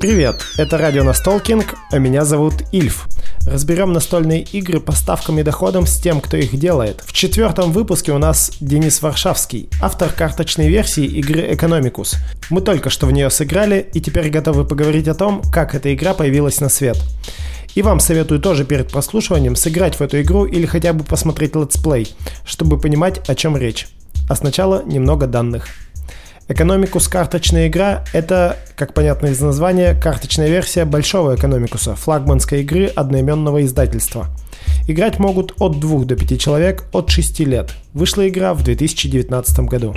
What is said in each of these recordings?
Привет, это радио Настолкинг, а меня зовут Ильф. Разберем настольные игры по ставкам и доходам с тем, кто их делает. В четвертом выпуске у нас Денис Варшавский, автор карточной версии игры Economicus. Мы только что в нее сыграли и теперь готовы поговорить о том, как эта игра появилась на свет. И вам советую тоже перед прослушиванием сыграть в эту игру или хотя бы посмотреть летсплей, чтобы понимать, о чем речь. А сначала немного данных. Экономикус карточная игра – это, как понятно из названия, карточная версия большого Экономикуса, флагманской игры одноименного издательства. Играть могут от 2 до 5 человек от 6 лет. Вышла игра в 2019 году.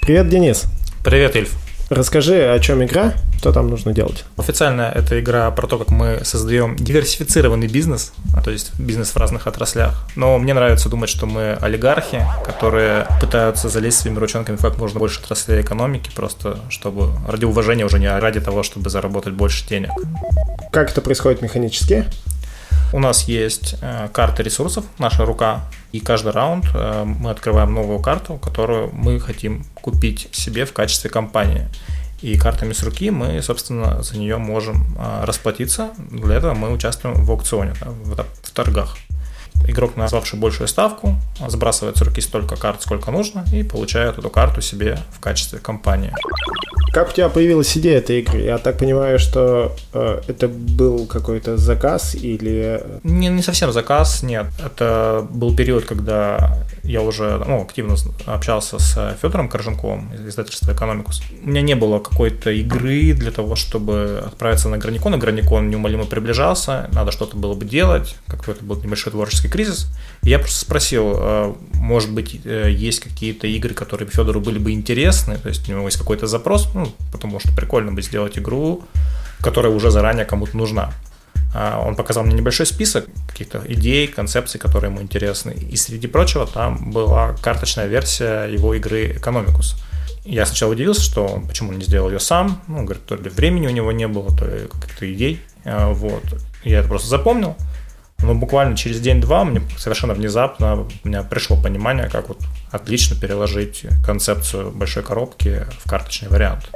Привет, Денис. Привет, Ильф. Расскажи, о чем игра, что там нужно делать? Официально это игра про то, как мы создаем диверсифицированный бизнес, а, то есть бизнес в разных отраслях. Но мне нравится думать, что мы олигархи, которые пытаются залезть своими ручонками в как можно больше отраслей экономики, просто чтобы ради уважения уже не ради того, чтобы заработать больше денег. Как это происходит механически? У нас есть э, карта ресурсов, наша рука, и каждый раунд э, мы открываем новую карту, которую мы хотим купить себе в качестве компании. И картами с руки мы, собственно, за нее можем э, расплатиться. Для этого мы участвуем в аукционе, в, в торгах. Игрок, назвавший большую ставку, сбрасывает с руки столько карт, сколько нужно, и получает эту карту себе в качестве компании. Как у тебя появилась идея этой игры? Я так понимаю, что э, это был какой-то заказ или... Не, не совсем заказ, нет. Это был период, когда я уже ну, активно общался с Федором Корженковым из издательства «Экономикус». У меня не было какой-то игры для того, чтобы отправиться на Граникон, и Граникон неумолимо приближался, надо что-то было бы делать, как это был небольшой творческий кризис. И я просто спросил, э, может быть, э, есть какие-то игры, которые Федору были бы интересны, то есть у него есть какой-то запрос, ну, потому что прикольно бы сделать игру, которая уже заранее кому-то нужна. А, он показал мне небольшой список каких-то идей, концепций, которые ему интересны. И среди прочего там была карточная версия его игры Economicus. Я сначала удивился, что почему он не сделал ее сам. Ну, говорит, то ли времени у него не было, то ли каких-то идей. А, вот. Я это просто запомнил. Но буквально через день-два мне совершенно внезапно у меня пришло понимание, как вот отлично переложить концепцию большой коробки в карточный вариант.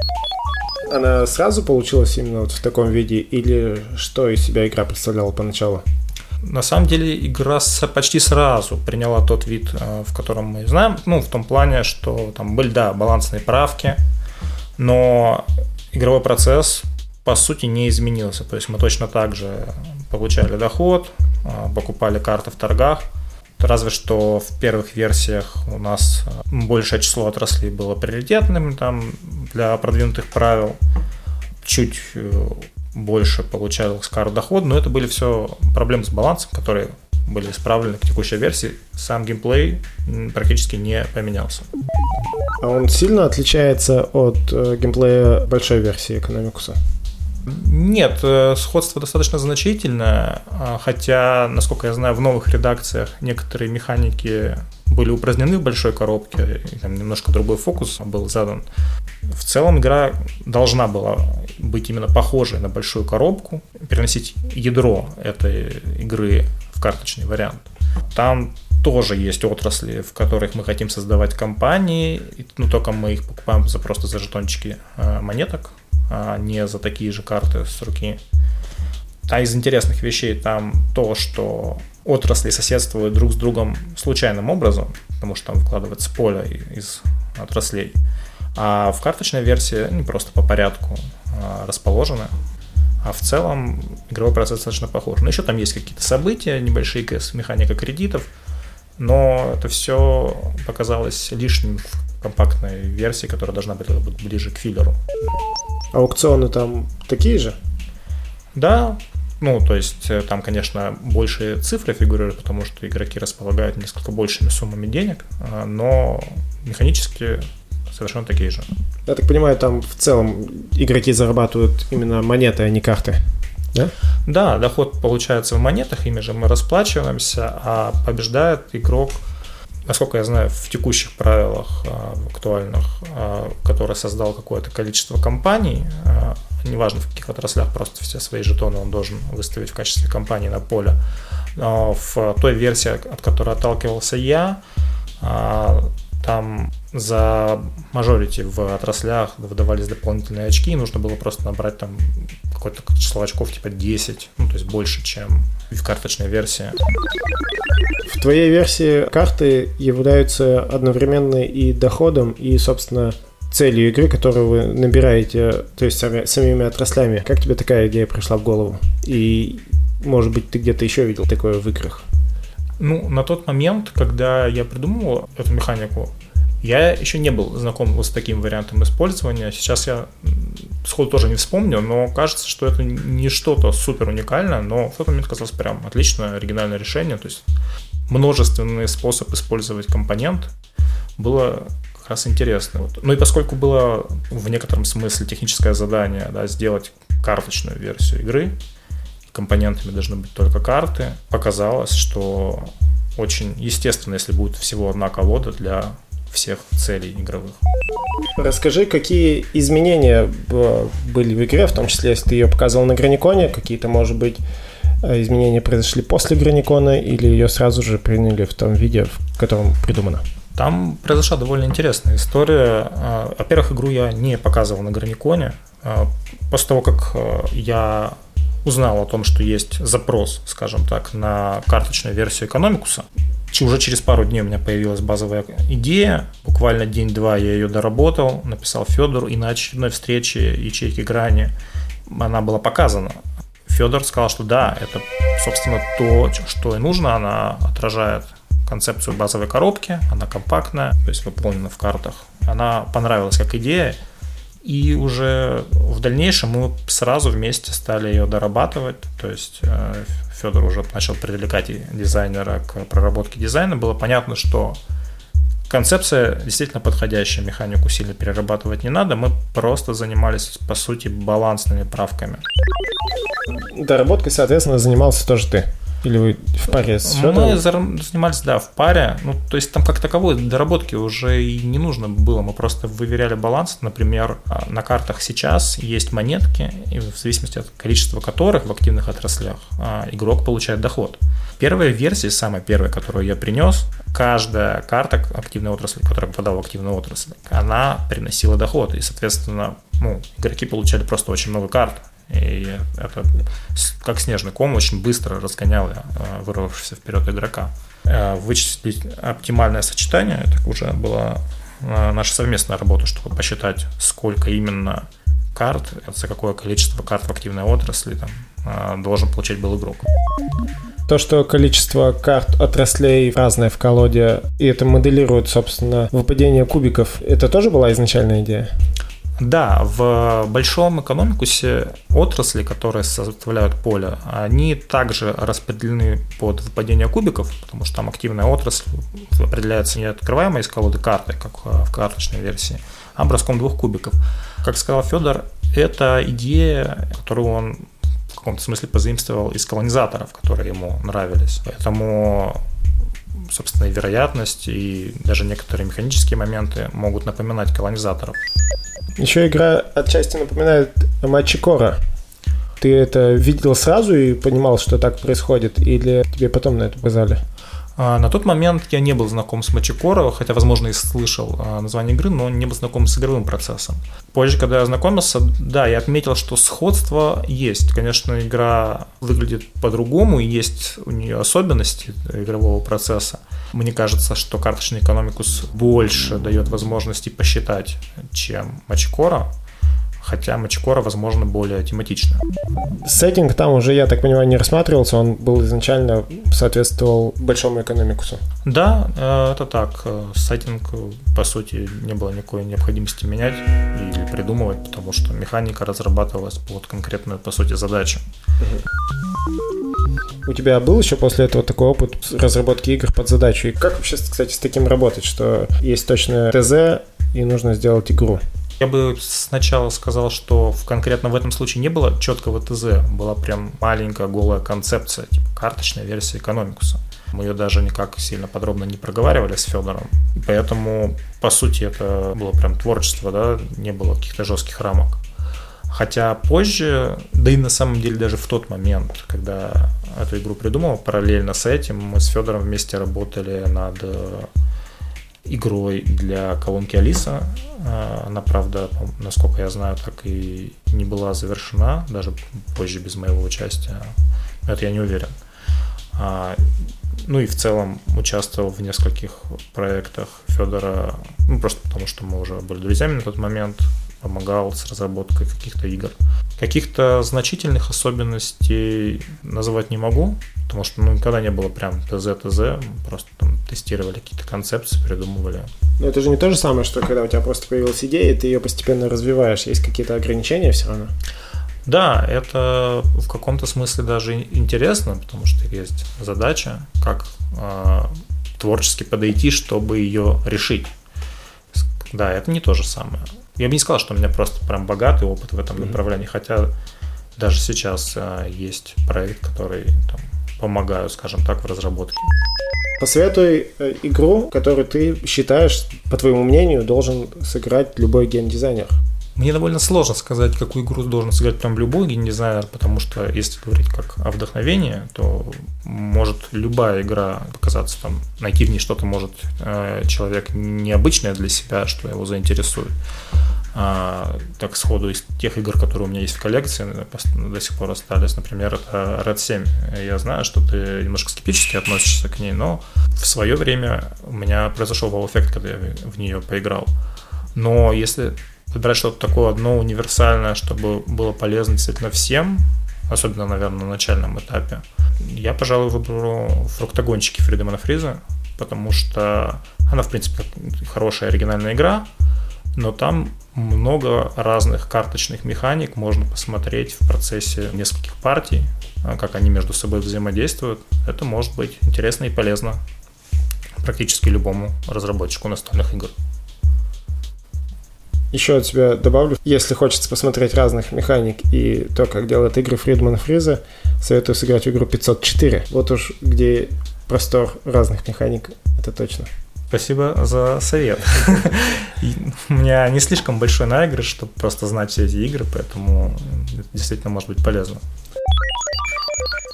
Она сразу получилась именно вот в таком виде или что из себя игра представляла поначалу? На самом деле игра почти сразу приняла тот вид, э, в котором мы знаем, ну, в том плане, что там были, да, балансные правки, но игровой процесс по сути не изменился. То есть мы точно так же получали доход, покупали карты в торгах. Разве что в первых версиях у нас а, большее число отраслей было приоритетным там, для продвинутых правил. Чуть э, больше получалось карт доход, но это были все проблемы с балансом, которые были исправлены к текущей версии. Сам геймплей практически не поменялся. А он сильно отличается от э, геймплея большой версии Экономикуса? Нет, э, сходство достаточно значительное, а, хотя, насколько я знаю, в новых редакциях некоторые механики были упразднены в большой коробке, и там немножко другой фокус был задан. В целом игра должна была быть именно похожей на большую коробку, переносить ядро этой игры в карточный вариант. Там тоже есть отрасли, в которых мы хотим создавать компании, но ну, только мы их покупаем за просто за жетончики э, монеток, а не за такие же карты с руки. А из интересных вещей там то, что отрасли соседствуют друг с другом случайным образом, потому что там вкладывается поле из отраслей. А в карточной версии не просто по порядку а, расположены. А в целом игровой процесс достаточно похож. Но еще там есть какие-то события, небольшие механика кредитов, но это все показалось лишним в компактной версии, которая должна быть ближе к филлеру. Аукционы там такие же? Да, ну, то есть э, там, конечно, больше цифры фигурируют, потому что игроки располагают несколько большими суммами денег, а, но механически совершенно такие же. Я так понимаю, там в целом игроки зарабатывают именно монеты, а не карты. Да? Да, доход получается в монетах, ими же мы расплачиваемся, а побеждает игрок насколько я знаю, в текущих правилах а, актуальных, а, который создал какое-то количество компаний, а, неважно в каких отраслях, просто все свои жетоны он должен выставить в качестве компании на поле. В той версии, от которой отталкивался я, там за мажорити в отраслях выдавались дополнительные очки, и нужно было просто набрать там какое-то число очков, типа 10, ну, то есть больше, чем в карточной версии. Твоей версии карты являются одновременно и доходом, и, собственно, целью игры, которую вы набираете, то есть сами, самими отраслями. Как тебе такая идея пришла в голову? И, может быть, ты где-то еще видел такое в играх? Ну, на тот момент, когда я придумывал эту механику, я еще не был знаком с таким вариантом использования. Сейчас я сходу тоже не вспомню, но кажется, что это не что-то супер уникальное, но в тот момент казалось прям отличное оригинальное решение. То есть множественный способ использовать компонент было как раз интересно. Вот. Ну и поскольку было в некотором смысле техническое задание да, сделать карточную версию игры, компонентами должны быть только карты, показалось, что очень естественно, если будет всего одна колода для всех целей игровых. Расскажи, какие изменения были в игре, в том числе, если ты ее показывал на Граниконе, какие-то, может быть, э, изменения произошли после Граникона или ее сразу же приняли в том виде, в котором придумано? Там произошла довольно интересная история. А, во-первых, игру я не показывал на Граниконе. А, после того, как я узнал о том, что есть запрос, скажем так, на карточную версию Экономикуса, уже через пару дней у меня появилась базовая идея. Буквально день-два я ее доработал, написал Федору, и на очередной встрече ячейки грани она была показана. Федор сказал, что да, это, собственно, то, что и нужно. Она отражает концепцию базовой коробки, она компактная, то есть выполнена в картах. Она понравилась как идея, и уже в дальнейшем мы сразу вместе стали ее дорабатывать. То есть э, Федор уже начал привлекать дизайнера к проработке дизайна. Было понятно, что концепция действительно подходящая, механику сильно перерабатывать не надо. Мы просто занимались, по сути, балансными правками. Доработкой, соответственно, занимался тоже ты. Или вы в паре с? Мы занимались, да, в паре. Ну, то есть там как таковой доработки уже и не нужно было. Мы просто выверяли баланс. Например, а, на картах сейчас есть монетки, и в зависимости от количества которых в активных отраслях а, игрок получает доход. Первая версия, самая первая, которую я принес, каждая карта активной отрасли, которая попадала в активную отрасль, она приносила доход. И, соответственно, ну, игроки получали просто очень много карт. И это как снежный ком очень быстро разгоняло э, вырвавшегося вперед игрока. Э, вычислить оптимальное сочетание, это уже была э, наша совместная работа, чтобы посчитать, сколько именно карт, за какое количество карт в активной отрасли там, должен получать был игрок. То, что количество карт отраслей разное в колоде, и это моделирует, собственно, выпадение кубиков, это тоже была изначальная идея? Да, в большом экономикусе отрасли, которые составляют поле, они также распределены под выпадение кубиков, потому что там активная отрасль определяется не открываемой из колоды карты, как в карточной версии, а броском двух кубиков. Как сказал Федор, это идея, которую он в каком-то смысле позаимствовал из колонизаторов, которые ему нравились. Поэтому собственно, и вероятность, и даже некоторые механические моменты могут напоминать колонизаторов. Еще игра отчасти напоминает матчи Кора. Ты это видел сразу и понимал, что так происходит, или тебе потом на это показали? А, на тот момент я не был знаком с Мачикоро, хотя, возможно, и слышал а, название игры, но не был знаком с игровым процессом. Позже, когда я ознакомился, да, я отметил, что сходство есть. Конечно, игра выглядит по-другому, и есть у нее особенности игрового процесса. Мне кажется, что карточный экономикус больше дает возможности посчитать, чем Мачикора, хотя Мачикора, возможно, более тематично. Сеттинг там уже, я так понимаю, не рассматривался, он был изначально соответствовал большому экономикусу. Да, э, это так. Сеттинг, по сути, не было никакой необходимости менять или придумывать, потому что механика разрабатывалась под конкретную, по сути, задачу. У тебя был еще после этого такой опыт разработки игр под задачу? И как вообще, кстати, с таким работать, что есть точно ТЗ и нужно сделать игру? Я бы сначала сказал, что в, конкретно в этом случае не было четкого ТЗ, была прям маленькая голая концепция, типа карточная версия экономикуса. Мы ее даже никак сильно подробно не проговаривали с Федором. Поэтому, по сути, это было прям творчество, да, не было каких-то жестких рамок. Хотя позже, да и на самом деле даже в тот момент, когда эту игру придумал, параллельно с этим мы с Федором вместе работали над игрой для колонки Алиса. А, она, правда, насколько я знаю, так и не была завершена, даже позже без моего участия. Это я не уверен. А, ну и в целом участвовал в нескольких проектах Федора, ну просто потому что мы уже были друзьями на тот момент, помогал с разработкой каких-то игр. Каких-то значительных особенностей называть не могу, потому что ну, никогда не было прям ТЗ-ТЗ, просто там тестировали какие-то концепции, придумывали. Но это же не то же самое, что когда у тебя просто появилась идея, и ты ее постепенно развиваешь. Есть какие-то ограничения все равно? Да, это в каком-то смысле даже интересно, потому что есть задача, как э, творчески подойти, чтобы ее решить. Да, это не то же самое. Я бы не сказал, что у меня просто прям богатый опыт в этом mm-hmm. направлении, хотя даже сейчас а, есть проект, который там, помогаю, скажем так, в разработке. Посоветуй э, игру, которую ты считаешь, по твоему мнению, должен сыграть любой геймдизайнер. Мне довольно сложно сказать, какую игру должен сыграть прям любой геймдизайнер, потому что если говорить как о вдохновении, то может любая игра показаться там, найти в ней что-то может э, человек необычное для себя, что его заинтересует. А, так сходу из тех игр, которые у меня есть в коллекции, до сих пор остались, например, это Red 7. Я знаю, что ты немножко скептически относишься к ней, но в свое время у меня произошел вау-эффект, когда я в нее поиграл. Но если выбирать что-то такое одно универсальное, чтобы было полезно действительно всем, особенно, наверное, на начальном этапе, я, пожалуй, выберу фруктогончики Фридемана Фриза, потому что она, в принципе, хорошая оригинальная игра, но там много разных карточных механик можно посмотреть в процессе нескольких партий, а, как они между собой взаимодействуют. Это может быть интересно и полезно практически любому разработчику настольных игр. Еще от тебя добавлю, если хочется посмотреть разных механик и то, как делают игры Фридмана Фриза, советую сыграть в игру 504. Вот уж где простор разных механик, это точно. Спасибо за совет. У меня не слишком большой наигрыш, чтобы просто знать все эти игры, поэтому это действительно может быть полезно.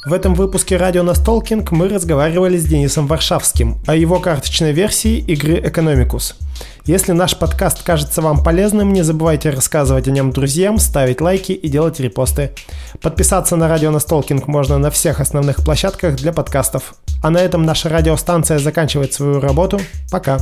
В этом выпуске радио Настолкинг мы разговаривали с Денисом Варшавским о его карточной версии игры Economicus. Если наш подкаст кажется вам полезным, не забывайте рассказывать о нем друзьям, ставить лайки и делать репосты. Подписаться на радио Настолкинг можно на всех основных площадках для подкастов. А на этом наша радиостанция заканчивает свою работу. Пока.